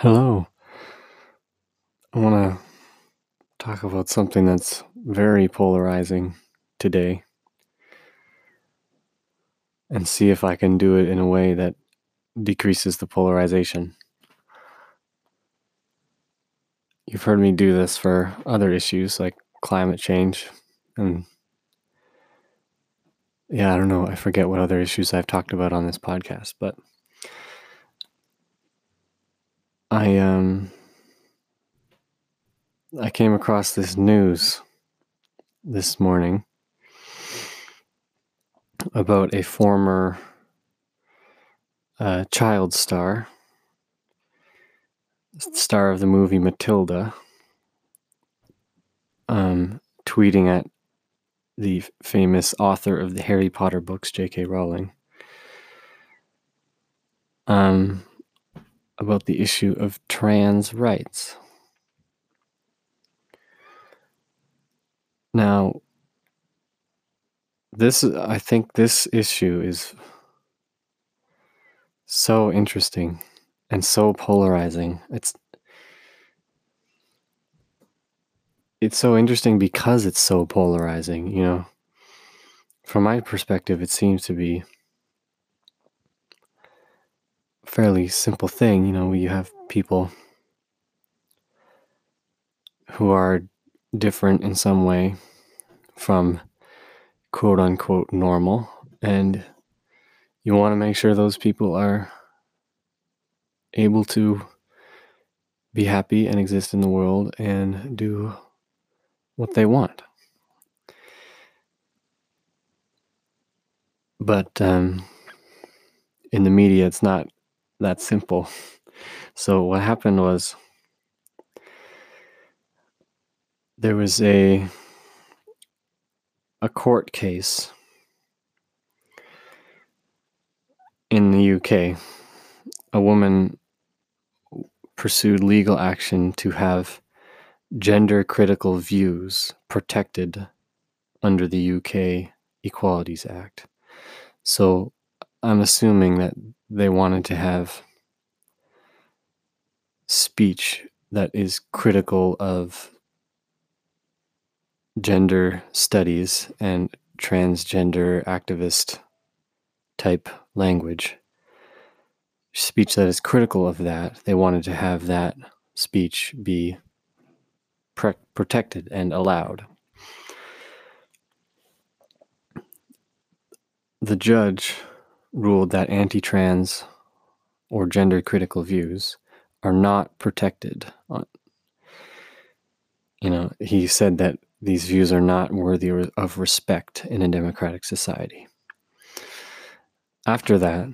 Hello. I want to talk about something that's very polarizing today and see if I can do it in a way that decreases the polarization. You've heard me do this for other issues like climate change and yeah, I don't know, I forget what other issues I've talked about on this podcast, but I um I came across this news this morning about a former uh, child star, star of the movie Matilda, um, tweeting at the famous author of the Harry Potter books, J.K. Rowling, um, about the issue of trans rights. Now, this I think this issue is so interesting and so polarizing. It's it's so interesting because it's so polarizing, you know. From my perspective, it seems to be a fairly simple thing, you know, you have people who are different in some way from quote unquote normal. And you want to make sure those people are able to be happy and exist in the world and do what they want. But um, in the media, it's not that simple. So, what happened was there was a a court case in the UK. A woman pursued legal action to have gender critical views protected under the UK Equalities Act. So I'm assuming that they wanted to have speech that is critical of gender studies and transgender activist type language, speech that is critical of that, they wanted to have that speech be pre- protected and allowed. The judge ruled that anti trans or gender critical views are not protected. You know, he said that these views are not worthy of respect in a democratic society. After that,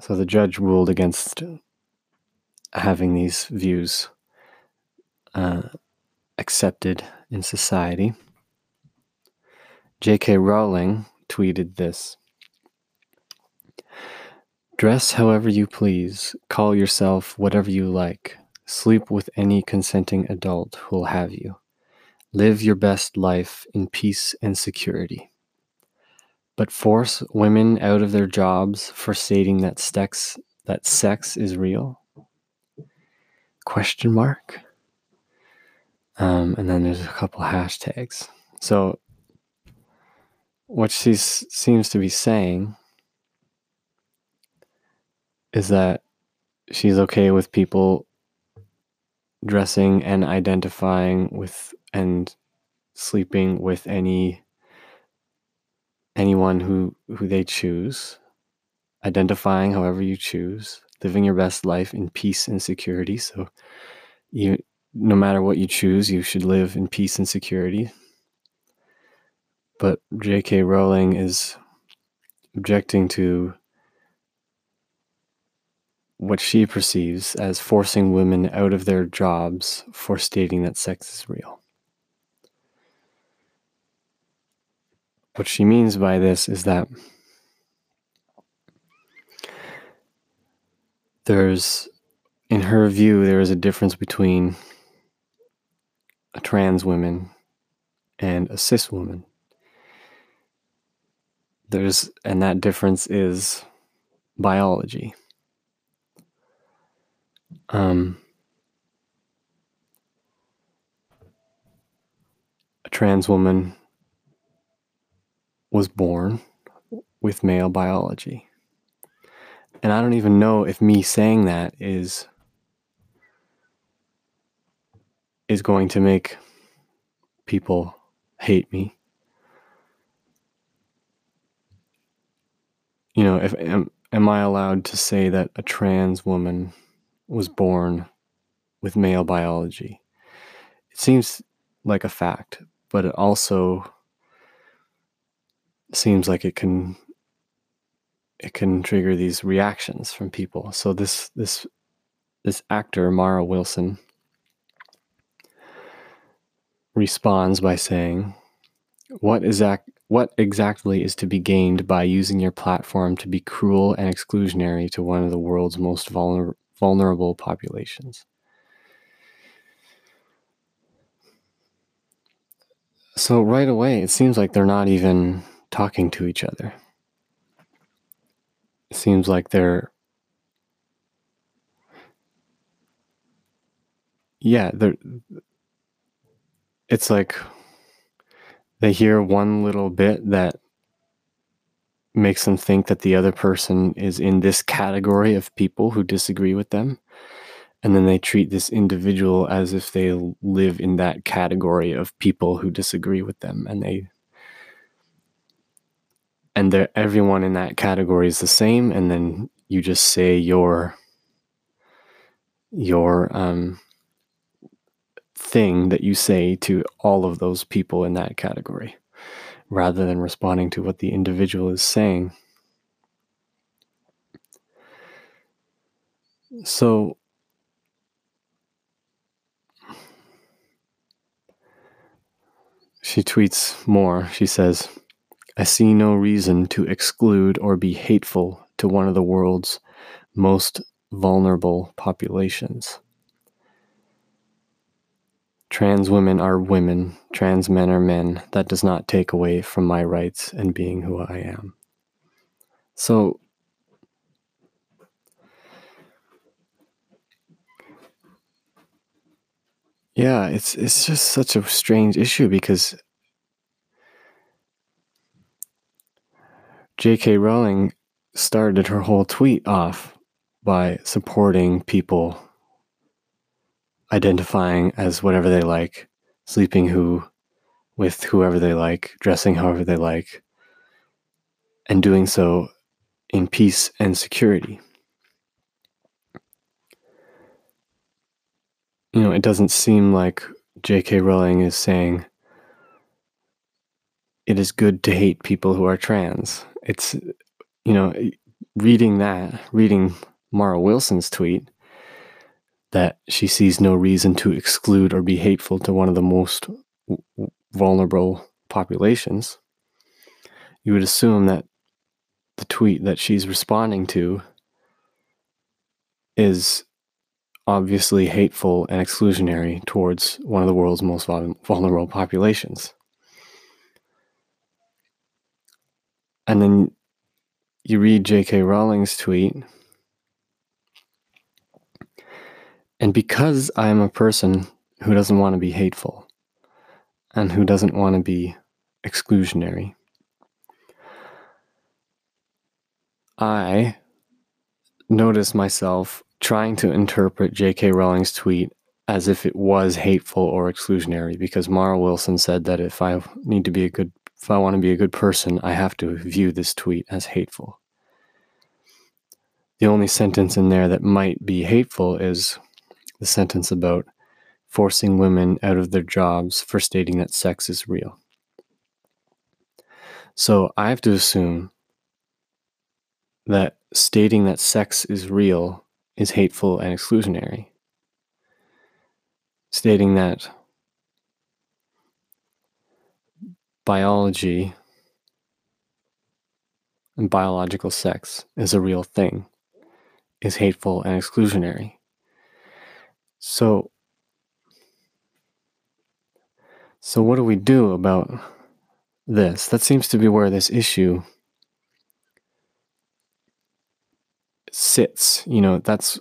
so the judge ruled against having these views uh, accepted in society. J.K. Rowling tweeted this Dress however you please, call yourself whatever you like, sleep with any consenting adult who'll have you. Live your best life in peace and security. But force women out of their jobs for stating that sex that sex is real? Question mark. Um, and then there's a couple hashtags. So what she seems to be saying is that she's okay with people dressing and identifying with and sleeping with any anyone who who they choose. Identifying however you choose. Living your best life in peace and security. So you no matter what you choose you should live in peace and security. But J.K. Rowling is objecting to what she perceives as forcing women out of their jobs for stating that sex is real. What she means by this is that there's, in her view, there is a difference between a trans woman and a cis woman. There's, and that difference is biology. Um, a trans woman was born with male biology. And I don't even know if me saying that is is going to make people hate me. You know, if am, am I allowed to say that a trans woman was born with male biology? It seems like a fact, but it also seems like it can it can trigger these reactions from people. So this this this actor Mara Wilson responds by saying, "What is act- what exactly is to be gained by using your platform to be cruel and exclusionary to one of the world's most vulner- vulnerable populations?" So right away, it seems like they're not even talking to each other. It seems like they're yeah, they're it's like they hear one little bit that makes them think that the other person is in this category of people who disagree with them. And then they treat this individual as if they live in that category of people who disagree with them and they and they're, everyone in that category is the same and then you just say your your um thing that you say to all of those people in that category rather than responding to what the individual is saying. So, she tweets more. She says, I see no reason to exclude or be hateful to one of the world's most vulnerable populations. Trans women are women, trans men are men. That does not take away from my rights and being who I am. So, yeah, it's it's just such a strange issue because J.K. Rowling started her whole tweet off by supporting people identifying as whatever they like, sleeping who with whoever they like, dressing however they like, and doing so in peace and security. You know, it doesn't seem like J.K. Rowling is saying it is good to hate people who are trans. It's, you know, reading that, reading Mara Wilson's tweet, that she sees no reason to exclude or be hateful to one of the most vulnerable populations, you would assume that the tweet that she's responding to is obviously hateful and exclusionary towards one of the world's most vulnerable populations. And then you read J.K. Rowling's tweet And because I am a person who doesn't want to be hateful and who doesn't want to be exclusionary, I notice myself trying to interpret J.K. Rowling's tweet as if it was hateful or exclusionary because Mara Wilson said that if I need to be a good if I want to be a good person, I have to view this tweet as hateful. The only sentence in there that might be hateful is the sentence about forcing women out of their jobs for stating that sex is real. So I have to assume that stating that sex is real is hateful and exclusionary. Stating that biology and biological sex is a real thing is hateful and exclusionary. So, so what do we do about this? That seems to be where this issue sits. You know, that's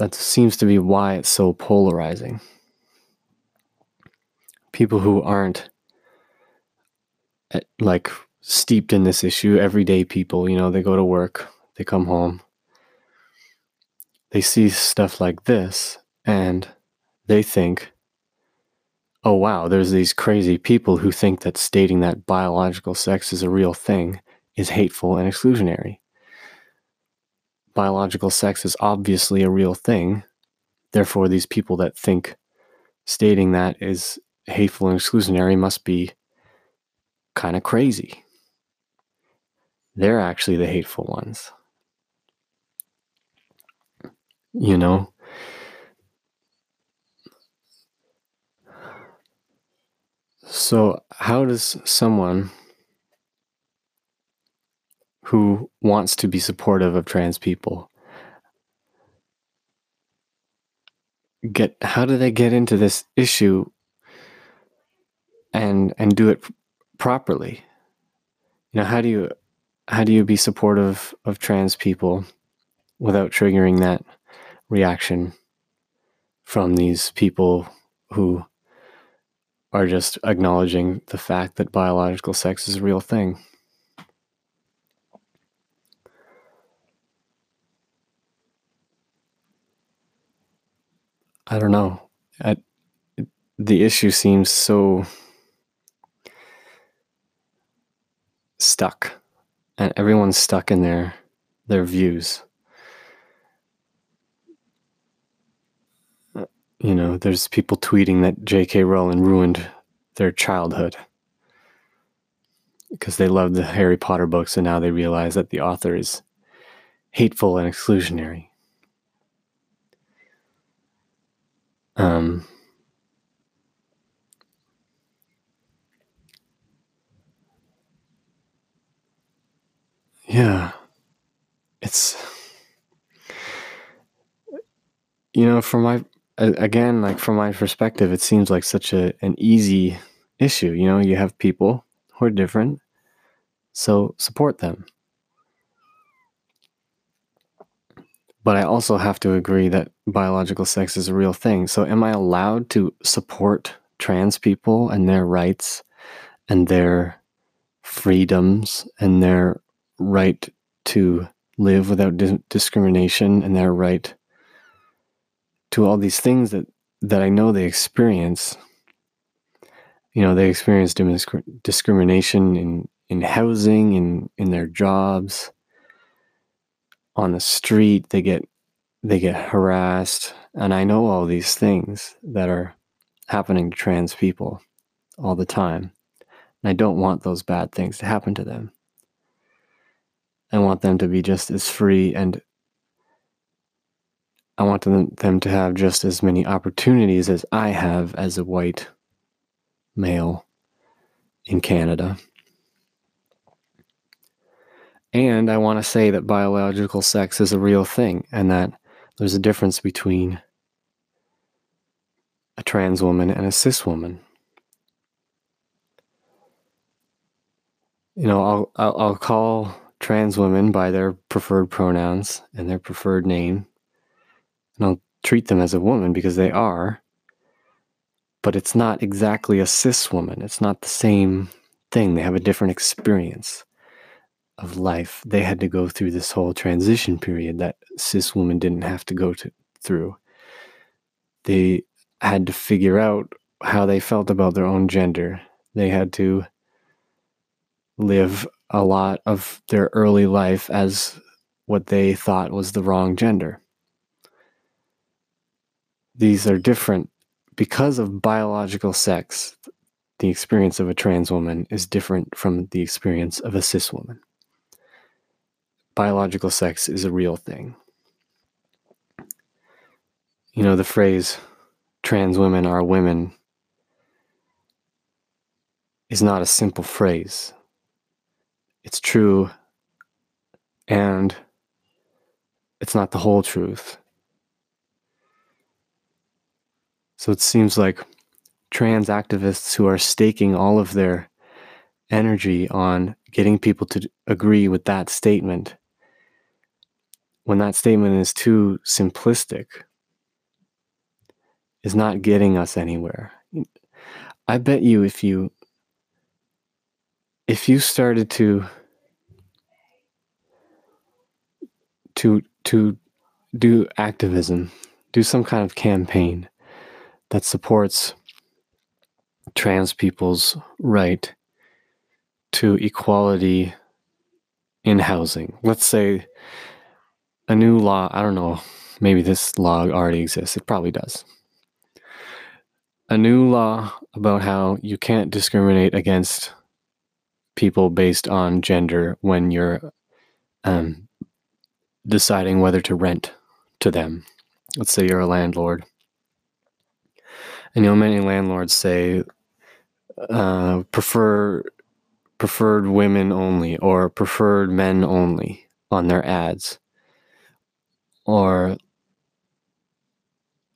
that seems to be why it's so polarizing. People who aren't eh, like steeped in this issue, everyday people, you know, they go to work, they come home, they see stuff like this, and they think, oh, wow, there's these crazy people who think that stating that biological sex is a real thing is hateful and exclusionary biological sex is obviously a real thing. Therefore, these people that think stating that is hateful and exclusionary must be kind of crazy. They're actually the hateful ones. You know? So, how does someone who wants to be supportive of trans people get how do they get into this issue and and do it properly you know how do you how do you be supportive of trans people without triggering that reaction from these people who are just acknowledging the fact that biological sex is a real thing I don't know. I, the issue seems so stuck, and everyone's stuck in their their views. You know, there's people tweeting that J.K. Rowling ruined their childhood because they loved the Harry Potter books, and now they realize that the author is hateful and exclusionary. Um, yeah, it's you know, from my again, like from my perspective, it seems like such a an easy issue. You know, you have people who are different, so support them. But I also have to agree that biological sex is a real thing. So, am I allowed to support trans people and their rights and their freedoms and their right to live without di- discrimination and their right to all these things that, that I know they experience? You know, they experience discrimination in, in housing, in, in their jobs on the street. They get they get harassed. And i know all these things that are happening to trans people all the time. And i don't want those bad things to happen to them. I want them to be just as free and i want them, to have just as many opportunities as i have as a white male in canada and I want to say that biological sex is a real thing and that there's a difference between a trans woman and a cis woman. You know, I'll, I'll, I'll call trans women by their preferred pronouns and their preferred name, and I'll treat them as a woman because they are, but it's not exactly a cis woman. It's not the same thing. They have a different experience of life, they had to go through this whole transition period that cis women didn't have to go to, through. They had to figure out how they felt about their own gender. They had to live a lot of their early life as what they thought was the wrong gender. These are different because of biological sex. The experience of a trans woman is different from the experience of a cis woman biological sex is a real thing. You know, the phrase trans women are women is not a simple phrase. It's true and it's not the whole truth. So it seems like trans activists who are staking all of their energy on getting people to agree with that statement when that statement is too simplistic is not getting us anywhere. I bet you if you if you started to to to do activism, do some kind of campaign that supports trans people's right to equality in housing. Let's say a new law, I don't know, maybe this law already exists. It probably does. A new law about how you can't discriminate against people based on gender when you're um, deciding whether to rent to them. Let's say you're a landlord. You know, many landlords say uh, prefer preferred women only or preferred men only on their ads. Or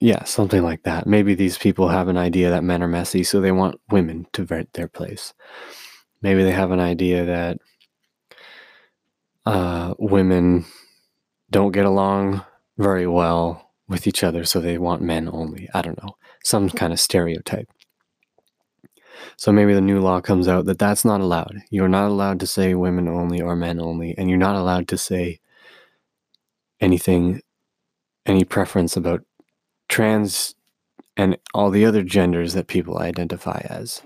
yeah something like that. Maybe these people have an idea that men are messy so they want women to rent their place. Maybe they have an idea that uh, women don't get along very well with each other so they want men only i don't know some hmm. kind of stereotype so maybe the new law comes out that that's not allowed. You're not allowed to say women only or men only, and you're not allowed to say anything, any preference about trans and all the other genders that people identify as.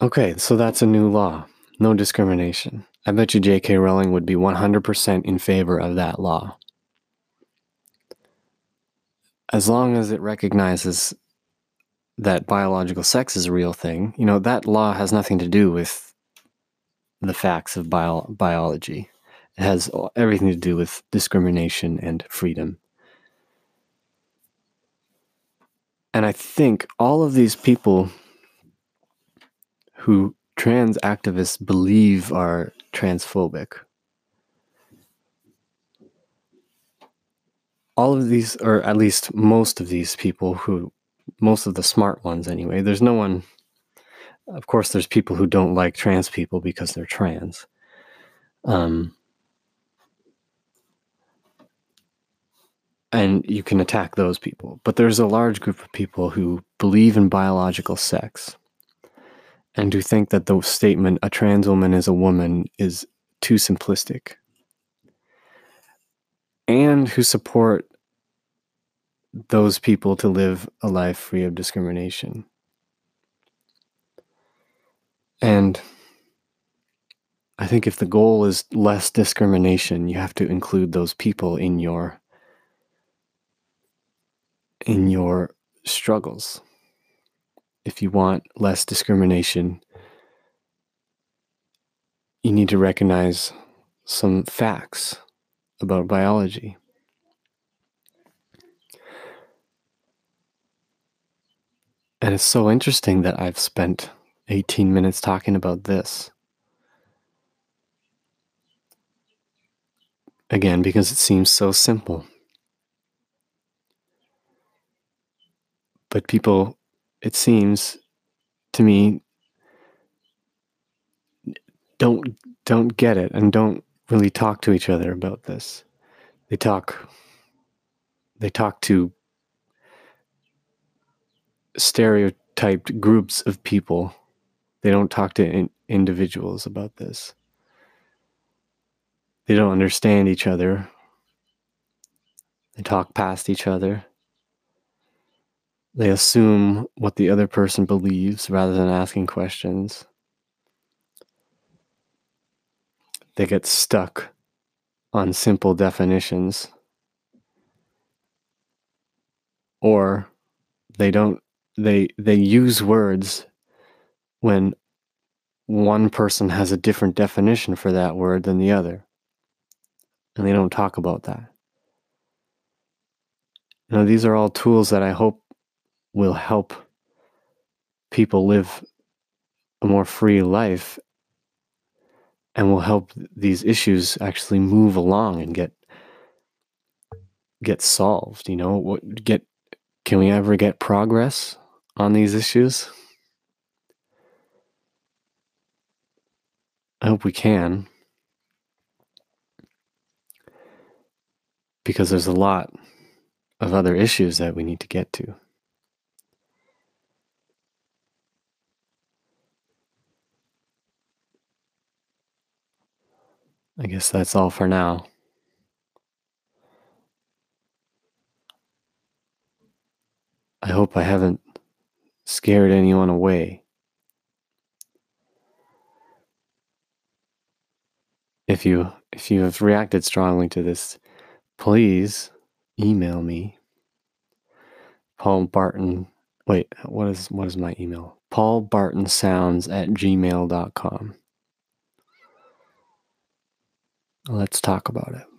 Okay, so that's a new law. No discrimination. I bet you J.K. Rowling would be 100% in favor of that law. As long as it recognizes that biological sex is a real thing, you know, that law has nothing to do with the facts of bio- biology. It has everything to do with discrimination and freedom. And I think all of these people who trans activists believe are transphobic, all of these, or at least most of these people who most of the smart ones anyway. There's no one, of course, there's people who don't like trans people because they're trans. Um, and you can attack those people. But there's a large group of people who believe in biological sex and who think that the statement, a trans woman is a woman, is too simplistic. And who support those people to live a life free of discrimination. And I think if the goal is less discrimination, you have to include those people in your in your struggles. If you want less discrimination, you need to recognize some facts about biology. And it's so interesting that I've spent 18 minutes talking about this. Again, because it seems so simple. But people, it seems to me, don't don't get it and don't really talk to each other about this. They talk they talk to stereotyped groups of people. They don't talk to in- individuals about this. They don't understand each other. They talk past each other. They assume what the other person believes rather than asking questions. They get stuck on simple definitions. Or they don't they they use words when one person has a different definition for that word than the other and they don't talk about that now these are all tools that i hope will help people live a more free life and will help these issues actually move along and get get solved you know what get can we ever get progress on these issues. I hope we can. Because there's a lot of other issues that we need to get to. I guess that's all for now. I hope I haven't scared anyone away. If you if you have reacted strongly to this, please email me. Paul Barton wait, what is what is my email? Paul Barton Sounds at gmail.com. Let's talk about it.